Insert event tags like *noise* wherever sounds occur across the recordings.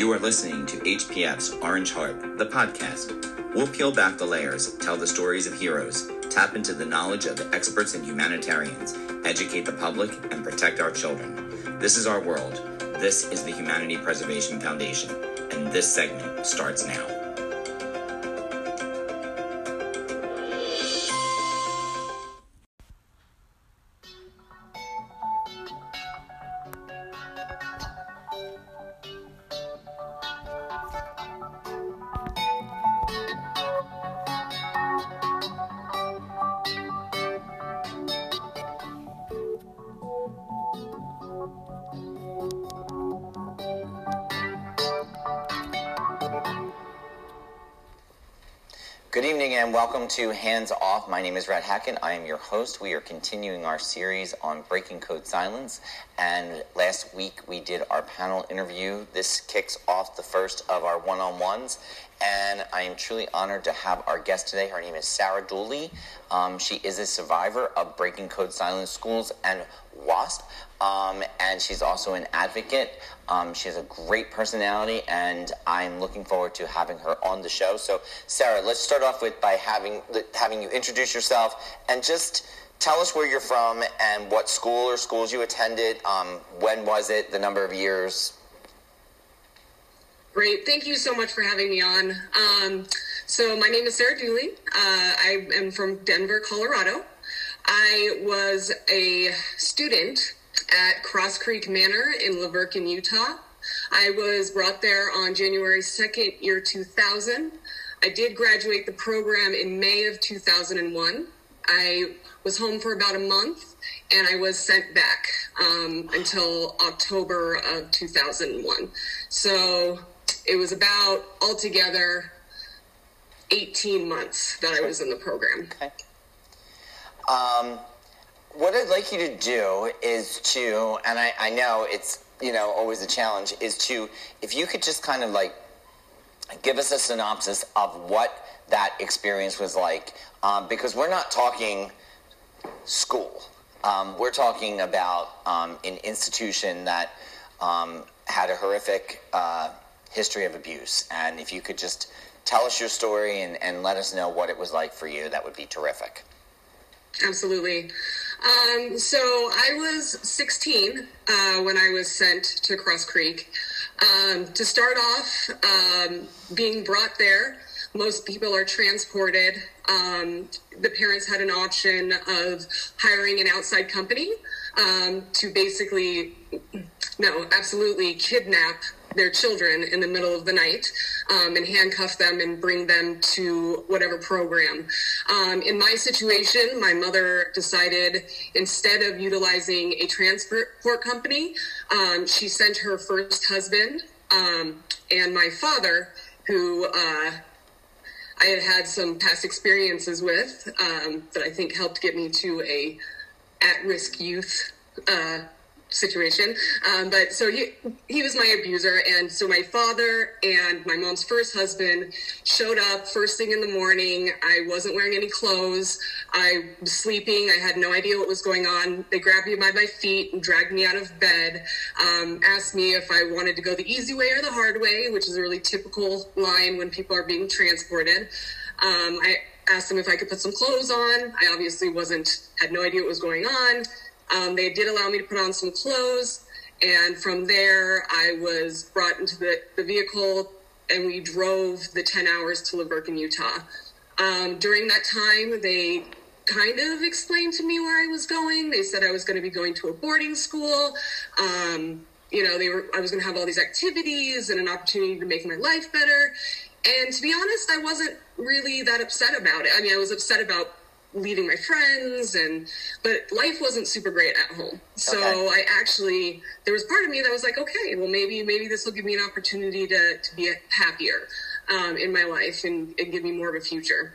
You are listening to HPF's Orange Heart, the podcast. We'll peel back the layers, tell the stories of heroes, tap into the knowledge of the experts and humanitarians, educate the public, and protect our children. This is our world. This is the Humanity Preservation Foundation, and this segment starts now. To Hands Off. My name is Red Hackett. I am your host. We are continuing our series on breaking code silence. And last week we did our panel interview. This kicks off the first of our one on ones. And I am truly honored to have our guest today. Her name is Sarah Dooley. Um, she is a survivor of Breaking Code Silence Schools and WASP. Um, and she's also an advocate. Um, she has a great personality, and I'm looking forward to having her on the show. So, Sarah, let's start off with by having having you introduce yourself and just tell us where you're from and what school or schools you attended. Um, when was it? The number of years. Great. Thank you so much for having me on. Um, so, my name is Sarah Dooley. Uh, I am from Denver, Colorado. I was a student at Cross Creek Manor in La Verkin, Utah. I was brought there on January 2nd, year 2000. I did graduate the program in May of 2001. I was home for about a month and I was sent back um, until October of 2001. So it was about altogether 18 months that I was in the program. Okay. Um, what I'd like you to do is to, and I, I know it's, you know, always a challenge, is to, if you could just kind of like give us a synopsis of what that experience was like, um, because we're not talking school. Um, we're talking about um, an institution that um, had a horrific uh, history of abuse. And if you could just tell us your story and, and let us know what it was like for you, that would be terrific. Absolutely. Um, so I was 16 uh, when I was sent to Cross Creek. Um, to start off, um, being brought there, most people are transported. Um, the parents had an option of hiring an outside company um, to basically, no, absolutely kidnap their children in the middle of the night um, and handcuff them and bring them to whatever program. Um, in my situation, my mother decided instead of utilizing a transport company, um, she sent her first husband um, and my father, who uh, I had had some past experiences with um, that I think helped get me to a at-risk youth uh, situation. Um, but so he he was my abuser, and so my father and my mom's first husband showed up first thing in the morning. I wasn't wearing any clothes. I was sleeping. I had no idea what was going on. They grabbed me by my feet and dragged me out of bed. Um, asked me if I wanted to go the easy way or the hard way, which is a really typical line when people are being transported. Um, I asked them if I could put some clothes on. I obviously wasn't had no idea what was going on. Um, they did allow me to put on some clothes, and from there, I was brought into the, the vehicle and we drove the 10 hours to La Verkin, Utah. Um, during that time, they kind of explained to me where I was going. They said I was going to be going to a boarding school. Um, you know, they were I was going to have all these activities and an opportunity to make my life better. And to be honest, I wasn't really that upset about it. I mean, I was upset about leaving my friends and but life wasn't super great at home so okay. i actually there was part of me that was like okay well maybe maybe this will give me an opportunity to, to be happier um, in my life and, and give me more of a future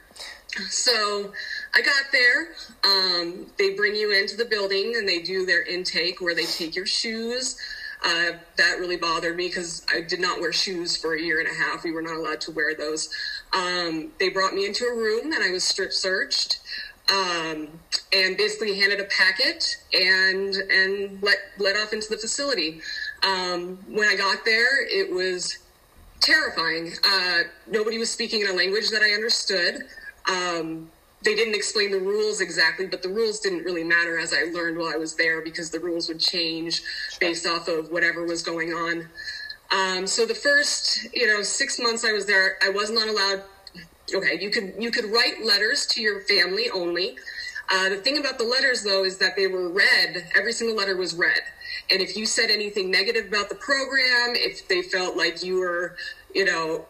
so i got there um, they bring you into the building and they do their intake where they take your shoes uh, that really bothered me because I did not wear shoes for a year and a half. We were not allowed to wear those. Um, they brought me into a room and I was strip searched um, and basically handed a packet and and let let off into the facility. Um, when I got there, it was terrifying. Uh, nobody was speaking in a language that I understood. Um, they didn't explain the rules exactly, but the rules didn't really matter as I learned while I was there because the rules would change based off of whatever was going on. Um, so the first, you know, six months I was there, I was not allowed. Okay, you could you could write letters to your family only. Uh, the thing about the letters, though, is that they were read. Every single letter was read, and if you said anything negative about the program, if they felt like you were, you know,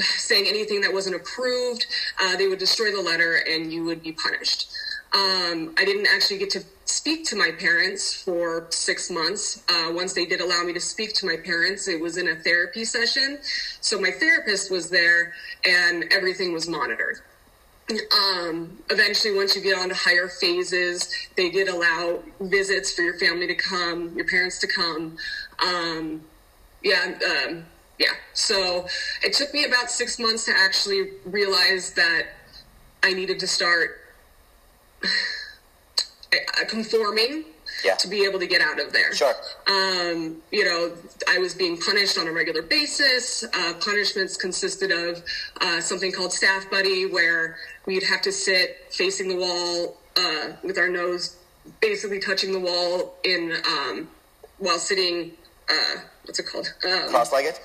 saying anything that wasn't approved, uh, they would destroy the letter and you would be punished. Um, I didn't actually get to speak to my parents for six months. Uh, once they did allow me to speak to my parents, it was in a therapy session. So my therapist was there and everything was monitored. Um, eventually, once you get on to higher phases, they did allow visits for your family to come, your parents to come. Um, yeah, um, yeah. So it took me about six months to actually realize that I needed to start conforming Yeah. to be able to get out of there. Sure. Um, you know, I was being punished on a regular basis. Uh, punishments consisted of uh, something called staff buddy, where we'd have to sit facing the wall uh, with our nose basically touching the wall in um, while sitting. Uh, what's it called? Um, Cross-legged.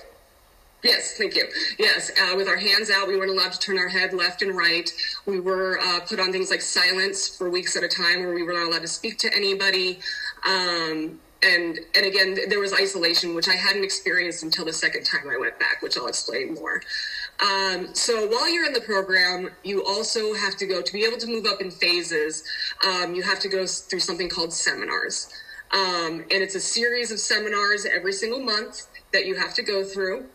Yes, thank you. Yes, uh, with our hands out, we weren't allowed to turn our head left and right. We were uh, put on things like silence for weeks at a time, where we were not allowed to speak to anybody. Um, and and again, there was isolation, which I hadn't experienced until the second time I went back, which I'll explain more. Um, so while you're in the program, you also have to go to be able to move up in phases. Um, you have to go through something called seminars, um, and it's a series of seminars every single month that you have to go through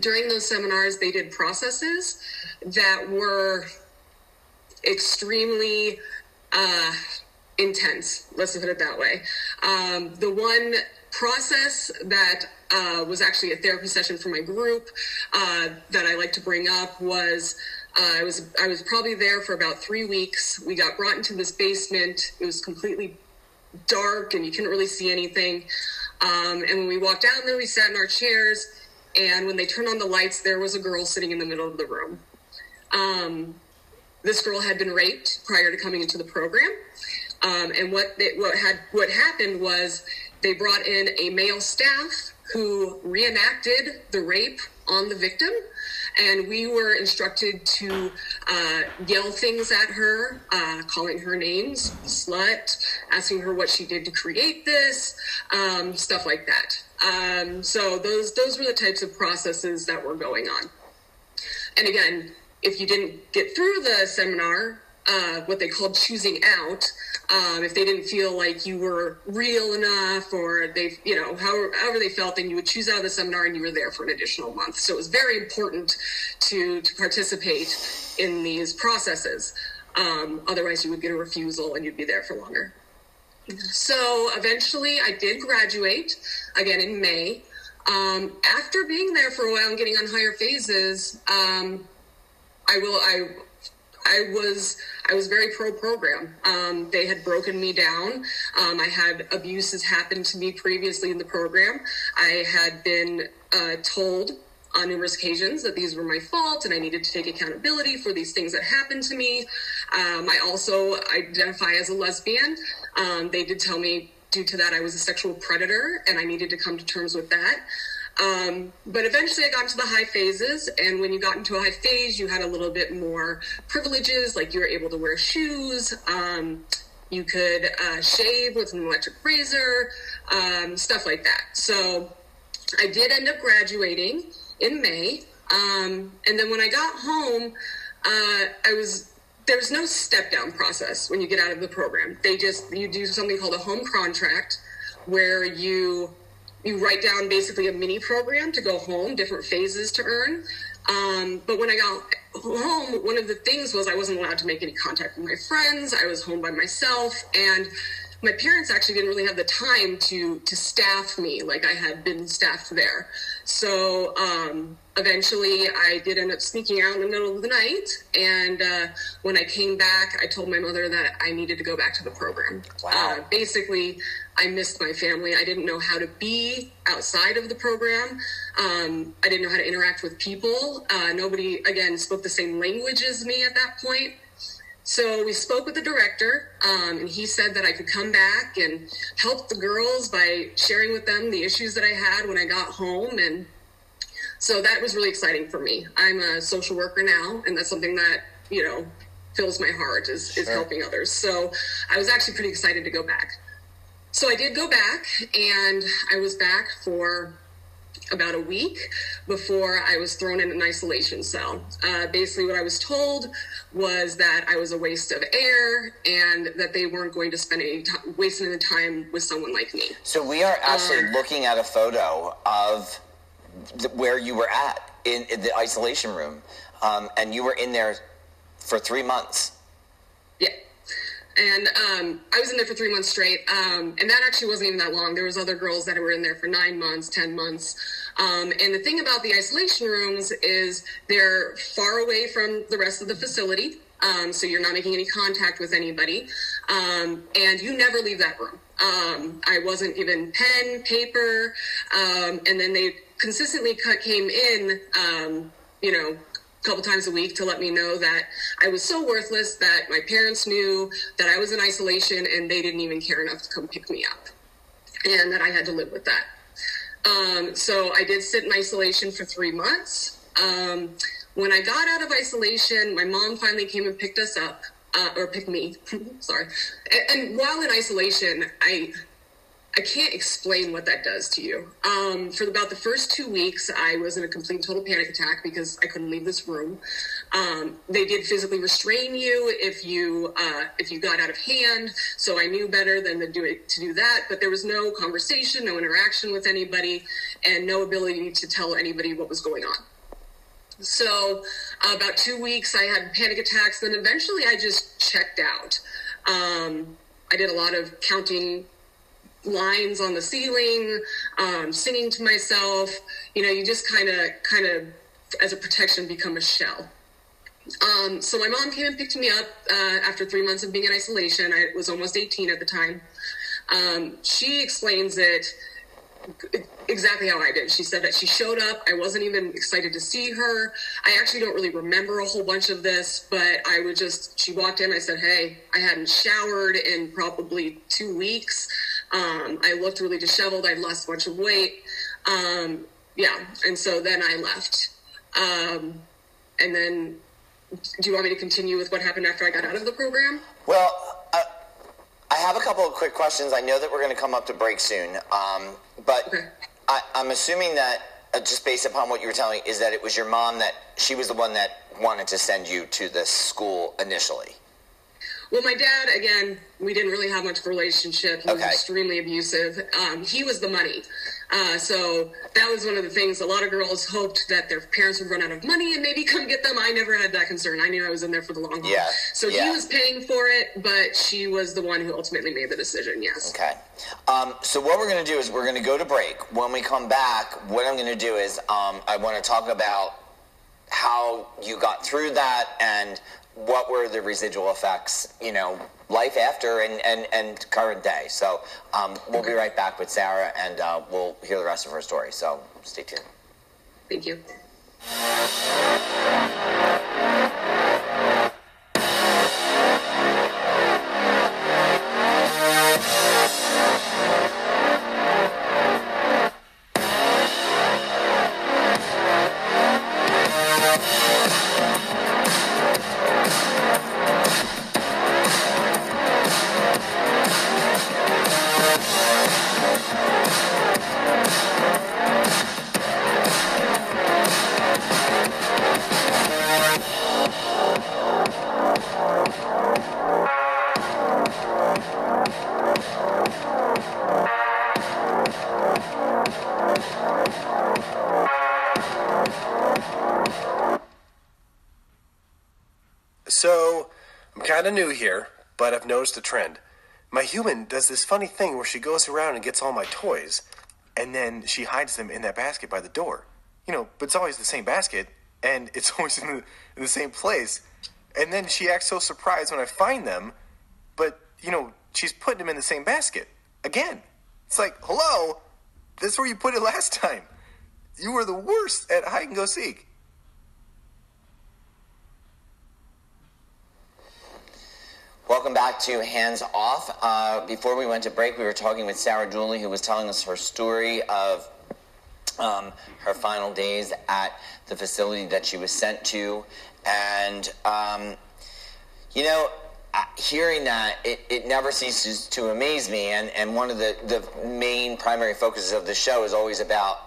during those seminars, they did processes that were extremely uh, intense. Let's put it that way. Um, the one process that uh, was actually a therapy session for my group uh, that I like to bring up was. Uh, I was I was probably there for about three weeks. We got brought into this basement. It was completely dark and you couldn't really see anything. Um, and when we walked down there, we sat in our chairs. And when they turned on the lights, there was a girl sitting in the middle of the room. Um, this girl had been raped prior to coming into the program. Um, and what they, what had what happened was they brought in a male staff who reenacted the rape on the victim, and we were instructed to uh, yell things at her, uh, calling her names, slut, asking her what she did to create this, um, stuff like that. Um, so those those were the types of processes that were going on. And again, if you didn't get through the seminar, uh, what they called choosing out, um, if they didn't feel like you were real enough or they, you know, however, however they felt, then you would choose out of the seminar and you were there for an additional month. So it was very important to, to participate in these processes. Um, otherwise, you would get a refusal and you'd be there for longer. So eventually, I did graduate again in May. Um, after being there for a while and getting on higher phases, um, I will. I I was I was very pro program. Um, they had broken me down. Um, I had abuses happen to me previously in the program. I had been uh, told on numerous occasions that these were my fault and I needed to take accountability for these things that happened to me. Um, I also identify as a lesbian. Um, they did tell me due to that I was a sexual predator and I needed to come to terms with that. Um, but eventually I got into the high phases, and when you got into a high phase, you had a little bit more privileges, like you were able to wear shoes, um, you could uh, shave with an electric razor, um, stuff like that. So I did end up graduating in May, um, and then when I got home, uh, I was there's no step down process when you get out of the program. They just you do something called a home contract, where you you write down basically a mini program to go home, different phases to earn. Um, but when I got home, one of the things was I wasn't allowed to make any contact with my friends. I was home by myself, and my parents actually didn't really have the time to to staff me like I had been staffed there. So um, eventually, I did end up sneaking out in the middle of the night. And uh, when I came back, I told my mother that I needed to go back to the program. Wow. Uh, basically, I missed my family. I didn't know how to be outside of the program. Um, I didn't know how to interact with people. Uh, nobody, again, spoke the same language as me at that point. So we spoke with the director, um, and he said that I could come back and help the girls by sharing with them the issues that I had when I got home. And so that was really exciting for me. I'm a social worker now, and that's something that, you know, fills my heart is, is helping others. So I was actually pretty excited to go back. So I did go back, and I was back for about a week before I was thrown in an isolation cell. Uh, basically, what I was told was that I was a waste of air and that they weren't going to spend any time wasting the time with someone like me. So we are actually um, looking at a photo of the, where you were at in, in the isolation room, um, and you were in there for three months. Yeah. And um, I was in there for three months straight, um, and that actually wasn't even that long. There was other girls that were in there for nine months, ten months. Um, and the thing about the isolation rooms is they're far away from the rest of the facility, um, so you're not making any contact with anybody, um, and you never leave that room. Um, I wasn't given pen, paper, and then they consistently came in, you know, a couple times a week to let me know that I was so worthless that my parents knew that I was in isolation and they didn't even care enough to come pick me up and that I had to live with that. Um, so I did sit in isolation for three months. Um, when I got out of isolation, my mom finally came and picked us up, uh, or picked me. *laughs* Sorry. And, and while in isolation, I I can't explain what that does to you. Um, for about the first two weeks, I was in a complete total panic attack because I couldn't leave this room. Um, they did physically restrain you if you uh, if you got out of hand. So I knew better than to do it to do that. But there was no conversation, no interaction with anybody, and no ability to tell anybody what was going on. So uh, about two weeks, I had panic attacks. Then eventually, I just checked out. Um, I did a lot of counting lines on the ceiling, um, singing to myself. You know, you just kind of, kind of, as a protection, become a shell. Um, so my mom came and picked me up uh, after three months of being in isolation. I was almost 18 at the time. Um, she explains it exactly how I did. She said that she showed up. I wasn't even excited to see her. I actually don't really remember a whole bunch of this, but I would just, she walked in. I said, Hey, I hadn't showered in probably two weeks. Um, I looked really disheveled. I'd lost a bunch of weight. Um, yeah. And so then I left. Um, and then do you want me to continue with what happened after I got out of the program? Well, uh, I have a couple of quick questions. I know that we're going to come up to break soon. Um, but okay. I, am assuming that uh, just based upon what you were telling me is that it was your mom that she was the one that wanted to send you to this school initially. Well, my dad, again, we didn't really have much of a relationship. He okay. was extremely abusive. Um, he was the money. Uh, so that was one of the things. A lot of girls hoped that their parents would run out of money and maybe come get them. I never had that concern. I knew I was in there for the long haul. Yeah. So yeah. he was paying for it, but she was the one who ultimately made the decision. Yes. Okay. Um, so what we're going to do is we're going to go to break. When we come back, what I'm going to do is um, I want to talk about how you got through that and what were the residual effects, you know, life after and, and, and current day. So um, we'll be right back with Sarah and uh, we'll hear the rest of her story. So stay tuned. Thank you. New here, but I've noticed a trend. My human does this funny thing where she goes around and gets all my toys, and then she hides them in that basket by the door. You know, but it's always the same basket, and it's *laughs* always in the, in the same place. And then she acts so surprised when I find them, but, you know, she's putting them in the same basket. again. It's like, hello, this is where you put it last *laughs* time. You were the worst at hide and go seek. Welcome back to Hands Off. Uh, before we went to break, we were talking with Sarah Dooley, who was telling us her story of um, her final days at the facility that she was sent to. And, um, you know, hearing that, it, it never ceases to amaze me. And, and one of the, the main primary focuses of the show is always about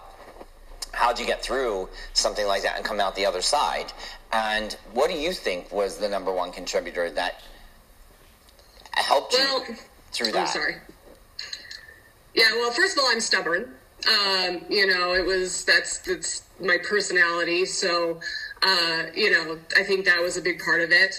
how do you get through something like that and come out the other side? And what do you think was the number one contributor that helped well, you through that? I'm sorry. Yeah, well, first of all, I'm stubborn. Um, you know, it was that's that's my personality. So, uh, you know, I think that was a big part of it.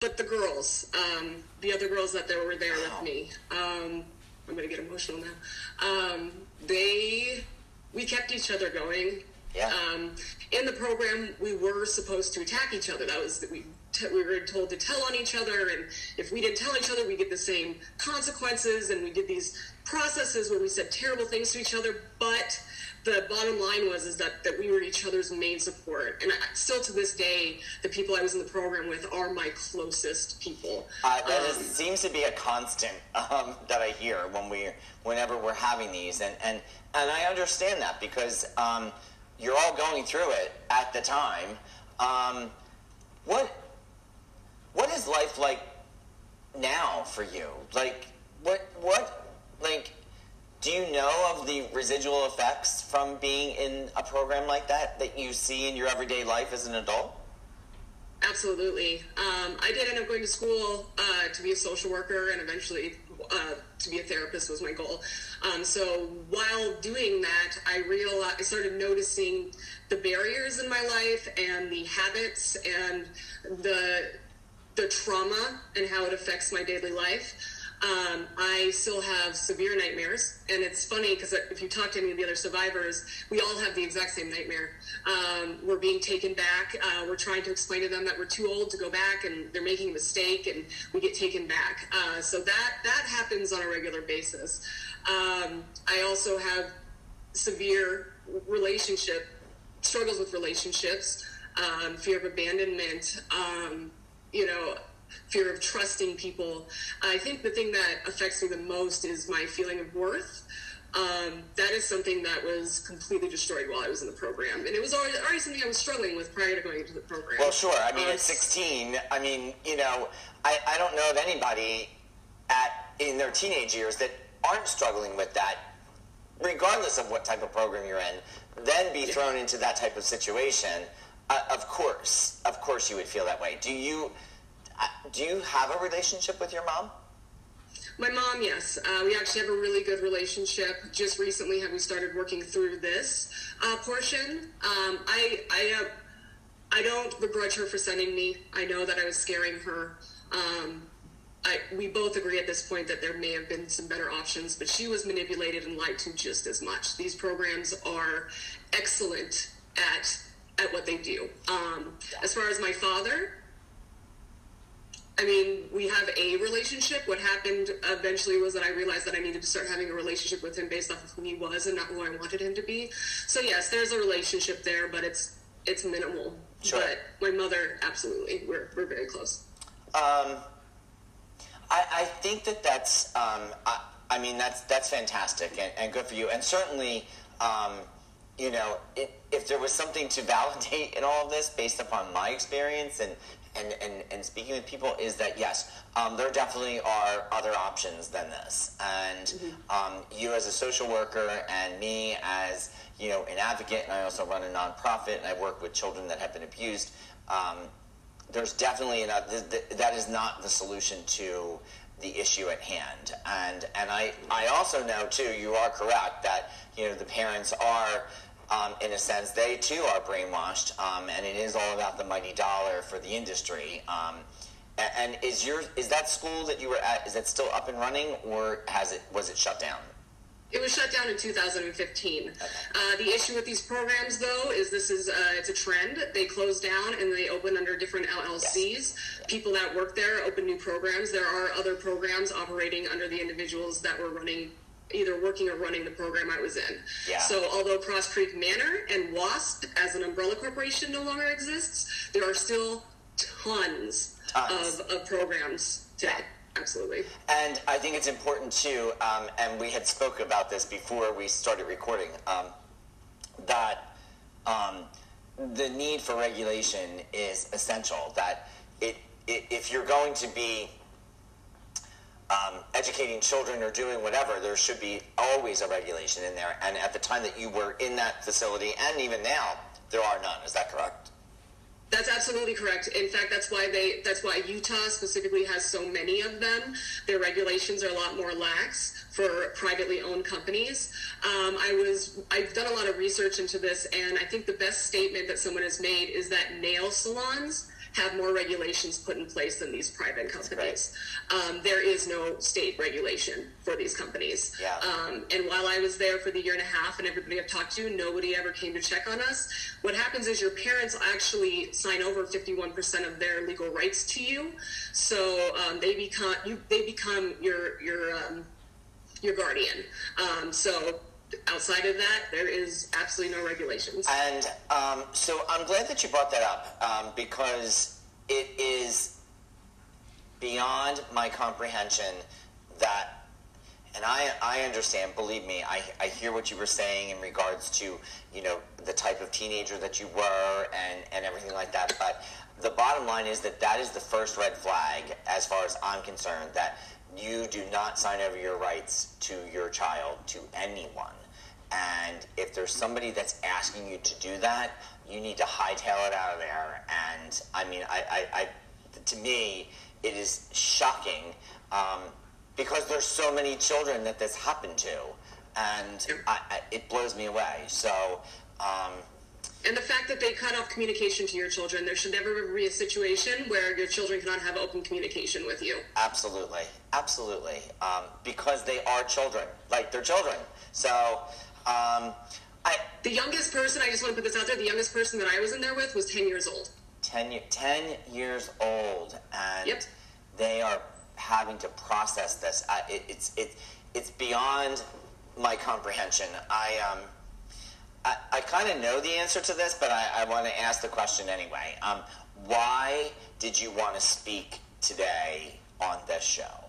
But the girls, um, the other girls that were there with me, um, I'm gonna get emotional now. Um, they, we kept each other going. Yeah. Um, in the program, we were supposed to attack each other. That was we t- we were told to tell on each other, and if we didn't tell each other, we get the same consequences. And we did these processes where we said terrible things to each other, but the bottom line was is that, that we were each other's main support and I, still to this day the people i was in the program with are my closest people uh, that um, is, seems to be a constant um, that i hear when we whenever we're having these and and and i understand that because um, you're all going through it at the time um, what what is life like now for you like what what like do you know of the residual effects from being in a program like that that you see in your everyday life as an adult? Absolutely. Um, I did end up going to school uh, to be a social worker and eventually uh, to be a therapist was my goal. Um, so while doing that, I realized I started noticing the barriers in my life and the habits and the the trauma and how it affects my daily life. Um, I still have severe nightmares, and it's funny because if you talk to any of the other survivors, we all have the exact same nightmare. Um, we're being taken back. Uh, we're trying to explain to them that we're too old to go back, and they're making a mistake, and we get taken back. Uh, so that that happens on a regular basis. Um, I also have severe relationship struggles with relationships, um, fear of abandonment. Um, you know, fear of trusting people. I think the thing that affects me the most is my feeling of worth. Um, that is something that was completely destroyed while I was in the program, and it was already, already something I was struggling with prior to going into the program. Well, sure. I mean, uh, at 16, I mean, you know, I, I don't know of anybody at in their teenage years that aren't struggling with that, regardless of what type of program you're in. Then be thrown into that type of situation. Uh, of course, of course, you would feel that way. Do you? do you have a relationship with your mom? My mom, yes. Uh, we actually have a really good relationship. Just recently, have we started working through this uh, portion? Um, I, I, uh, I don't begrudge her for sending me. I know that I was scaring her. Um, I, we both agree at this point that there may have been some better options, but she was manipulated and lied to just as much. These programs are excellent at at what they do. Um, as far as my father, I mean, we have a relationship. What happened eventually was that I realized that I needed to start having a relationship with him based off of who he was and not who I wanted him to be. So yes, there's a relationship there, but it's it's minimal. Sure. But my mother, absolutely, we're we're very close. Um, I, I think that that's um, I, I mean that's that's fantastic and, and good for you, and certainly. Um, you know, it, if there was something to validate in all of this based upon my experience and and, and, and speaking with people is that yes, um, there definitely are other options than this. And mm-hmm. um, you as a social worker and me as you know an advocate, and I also run a nonprofit and I work with children that have been abused. Um, there's definitely enough, th- th- that is not the solution to the issue at hand. And and I I also know too. You are correct that you know the parents are um, in a sense, they too are brainwashed, um, and it is all about the mighty dollar for the industry. Um, and is your is that school that you were at is that still up and running, or has it was it shut down? It was shut down in 2015. Okay. Uh, the issue with these programs, though, is this is uh, it's a trend. They close down and they open under different LLCs. Yes. People that work there open new programs. There are other programs operating under the individuals that were running either working or running the program I was in. Yeah. So although Cross Creek Manor and WASP as an umbrella corporation no longer exists, there are still tons, Tons. Of, of programs today. Absolutely. And I think it's important too, um, and we had spoke about this before we started recording, um, that um, the need for regulation is essential. That it, it if you're going to be um, educating children or doing whatever, there should be always a regulation in there. And at the time that you were in that facility, and even now, there are none. Is that correct? That's absolutely correct. In fact, that's why they that's why Utah specifically has so many of them. Their regulations are a lot more lax for privately owned companies. Um, I was I've done a lot of research into this, and I think the best statement that someone has made is that nail salons have more regulations put in place than these private companies. Um, there is no state regulation for these companies. Yeah. Um, and while I was there for the year and a half, and everybody I've talked to, nobody ever came to check on us. What happens is your parents actually sign over 51% of their legal rights to you, so um, they become you. They become your your um, your guardian. Um, so outside of that, there is absolutely no regulations. And um, so I'm glad that you brought that up um, because it is beyond my comprehension that, and I, I understand, believe me, I, I hear what you were saying in regards to, you know, the type of teenager that you were and, and everything like that. But the bottom line is that that is the first red flag as far as I'm concerned that you do not sign over your rights to your child to anyone. And if there's somebody that's asking you to do that, you need to hightail it out of there. And I mean, I, I, I to me, it is shocking um, because there's so many children that this happened to, and I, I, it blows me away. So. Um, and the fact that they cut off communication to your children, there should never be a situation where your children cannot have open communication with you. Absolutely, absolutely, um, because they are children, like they're children. So, um, I the youngest person, I just want to put this out there, the youngest person that I was in there with was ten years old. 10, 10 years old, and Yep. they are having to process this. I, it, it's it, it's beyond my comprehension. I um. I, I kind of know the answer to this, but I, I want to ask the question anyway. Um, why did you want to speak today on this show?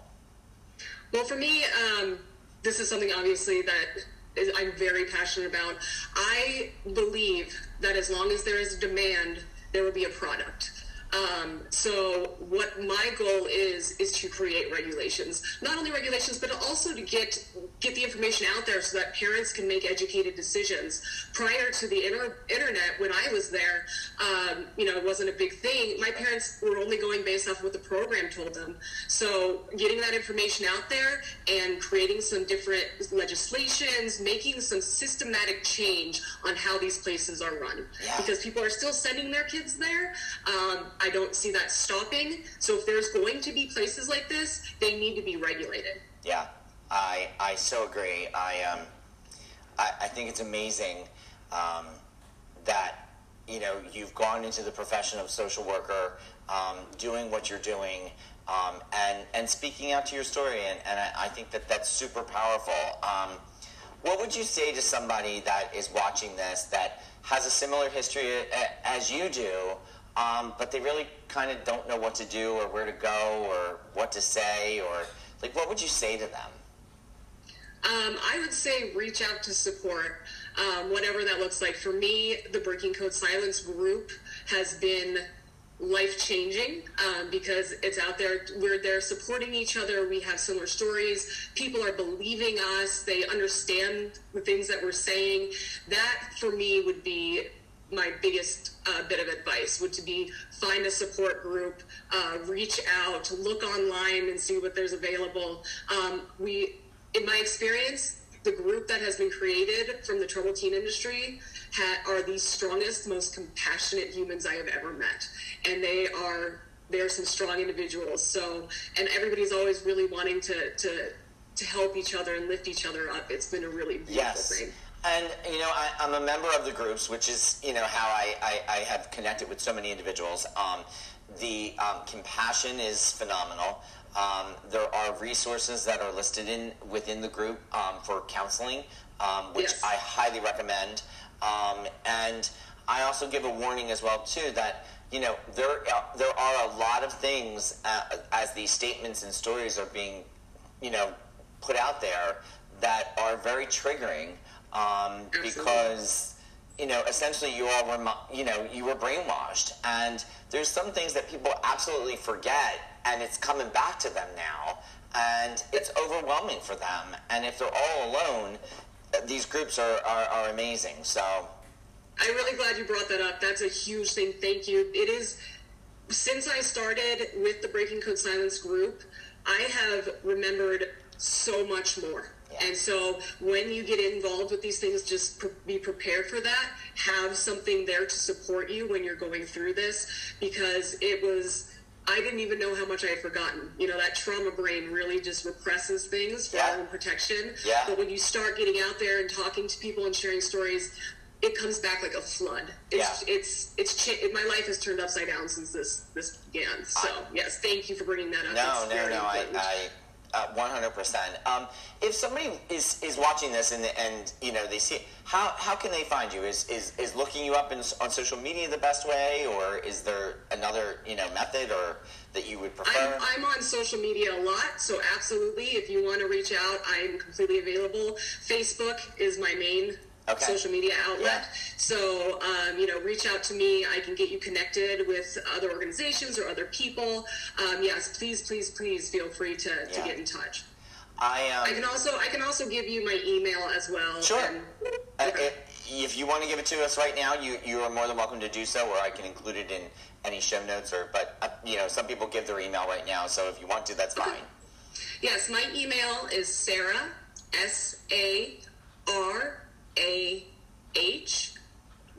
Well, for me, um, this is something obviously that is, I'm very passionate about. I believe that as long as there is demand, there will be a product. Um, so what my goal is is to create regulations, not only regulations, but also to get get the information out there so that parents can make educated decisions. Prior to the inter- internet, when I was there, um, you know, it wasn't a big thing. My parents were only going based off what the program told them. So getting that information out there and creating some different legislations, making some systematic change on how these places are run, Yeah. because people are still sending their kids there. Um, I don't see that stopping. So if there's going to be places like this, they need to be regulated. Yeah, I I so agree. I um I, I think it's amazing um, that you know you've gone into the profession of social worker, um, doing what you're doing, um, and and speaking out to your story, and, and I, I think that that's super powerful. Um, what would you say to somebody that is watching this that has a similar history as you do, um, but they really kind of don't know what to do or where to go or what to say or like what would you say to them? Um, I would say reach out to support, um, whatever that looks like. For me, the Breaking Code Silence group has been life changing um, because it's out there. We're there supporting each other. We have similar stories. People are believing us. They understand the things that we're saying. That for me would be my biggest uh, bit of advice would to be find a support group, uh, reach out, look online and see what there's available. Um, we, in my experience, the group that has been created from the troubled teen industry ha- are the strongest, most compassionate humans I have ever met, and they are they are some strong individuals. So, and everybody's always really wanting to to to help each other and lift each other up. It's been a really beautiful Yes. thing. And, you know, I, I'm a member of the groups, which is, you know, how I, I, I have connected with so many individuals. Um, the um, compassion is phenomenal. Um, there are resources that are listed in within the group um, for counseling, um, which Yes. I highly recommend. Um, and I also give a warning as well too that you know there are, there are a lot of things uh, as these statements and stories are being you know put out there that are very triggering um, because you know essentially you all were you know you were brainwashed and there's some things that people absolutely forget and it's coming back to them now and it's overwhelming for them and if they're all alone these groups are, are, are amazing so I'm really glad you brought that up. That's a huge thing. Thank you. It is since I started with the Breaking Code Silence group, I have remembered so much more. Yeah. And so when you get involved with these things, just pre- be prepared for that. Have something there to support you when you're going through this because it was. I didn't even know how much I had forgotten. You know, that trauma brain really just represses things for Yeah. our own protection. Yeah. But when you start getting out there and talking to people and sharing stories, it comes back like a flood. It's Yeah. it's it's cha- my life has turned upside down since this this began. So yes, thank you for bringing that up. No, It's no, no. I. I, one hundred percent. Um, if somebody is is watching this and and you know they see how how can they find you? Is is is looking you up in, on social media the best way, or is there another you know method or that you would prefer? I'm, I'm on social media a lot, so absolutely. If you want to reach out, I'm completely available. Facebook is my main Okay. social media outlet. Yeah. So, um, you know, reach out to me. I can get you connected with other organizations or other people. Um, yes, please, please, please feel free to, to get in touch. I um, I can also I can also give you my email as well. Sure. and- Uh, okay. if, you want to give it to us right now, you you are more than welcome to do so, or I can include it in any show notes. Or but uh, you know, some people give their email right now, so if you want to, that's fine. Yes, my email is Sarah S A R A H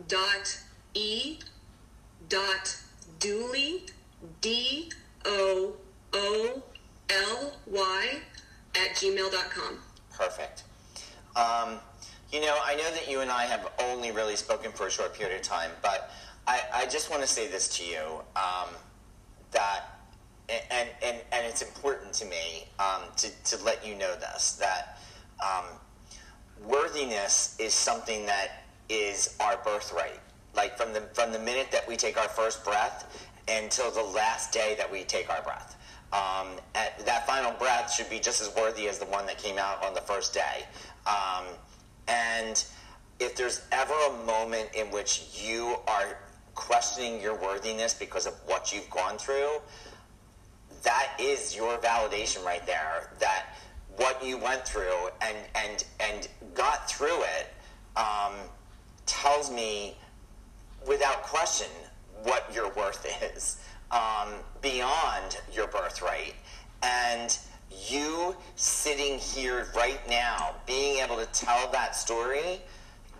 dot E dot Dooley D O O L Y at gmail.com. Perfect. Um, you know, I know that you and I have only really spoken for a short period of time, but I, I just want to say this to you um, that, and, and, and it's important to me um, to, to let you know this that um, worthiness is something that is our birthright. Like from the from the minute that we take our first breath until the last day that we take our breath. Um, and that final breath should be just as worthy as the one that came out on the first day. Um, and if there's ever a moment in which you are questioning your worthiness because of what you've gone through, that is your validation right there that what you went through and and and got through it um, tells me without question what your worth *laughs* is um, beyond your birthright. And you sitting here right now being able to tell that story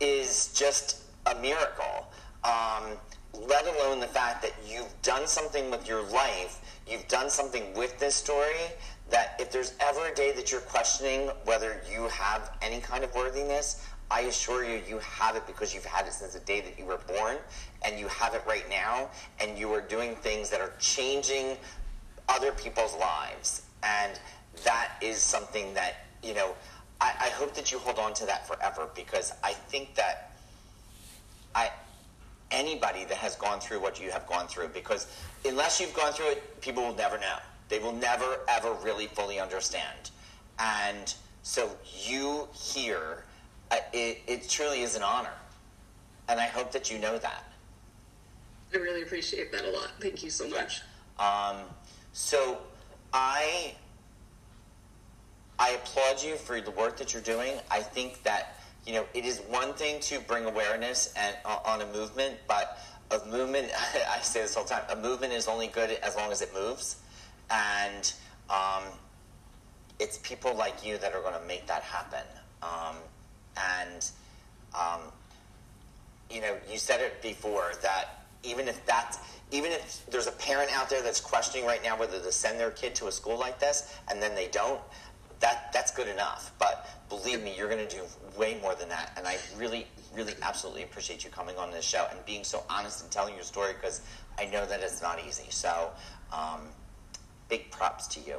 is just a miracle. Um, let alone the fact that you've done something with your life you've done something with this story that if there's ever a day that you're questioning whether you have any kind of worthiness I assure you, you have it because you've had it since the day that you were born, and you have it right now, and you are doing things that are changing other people's lives. And that is something that, you know, I, I hope that you hold on to that forever because I think that I anybody that has gone through what you have gone through because unless you've gone through it, people will never know. They will never ever really fully understand. And so you here, uh, it, it truly is an honor. And I hope that you know that. I really appreciate that a lot. Thank you so much. Um, so I I applaud you for the work that you're doing. I think that you know it is one thing to bring awareness and uh, on a movement, but a movement *laughs* I say this all the time. A movement is only good as long as it moves, and um, it's people like you that are going to make that happen. Um, and um, you know, you said it before that even if that's even if there's a parent out there that's questioning right now whether to send their kid to a school like this and then they don't, that that's good enough. But believe me, you're going to do way more than that. And I really, really, absolutely appreciate you coming on this show and being so honest and telling your story because I know that it's not easy. So, um, big props to you.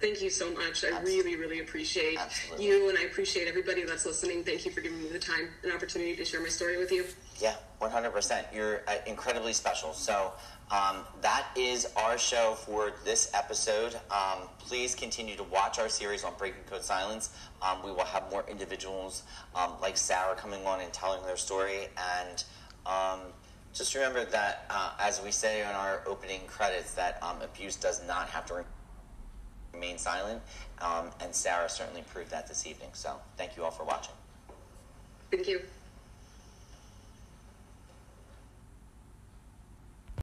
Thank you so much. I Absolutely. really, really appreciate Absolutely. you, and I appreciate everybody that's listening. Thank you for giving me the time and opportunity to share my story with you. Yeah, 100%. You're uh, incredibly special. So, um, that is our show for this episode. Um, please continue to watch our series on Breaking Code Silence. Um, we will have more individuals um, like Sarah coming on and telling their story. And um, just remember that, uh, as we say in our opening credits, that um, abuse does not have to remain silent. Um, and Sarah certainly proved that this evening. So, thank you all for watching. Thank you.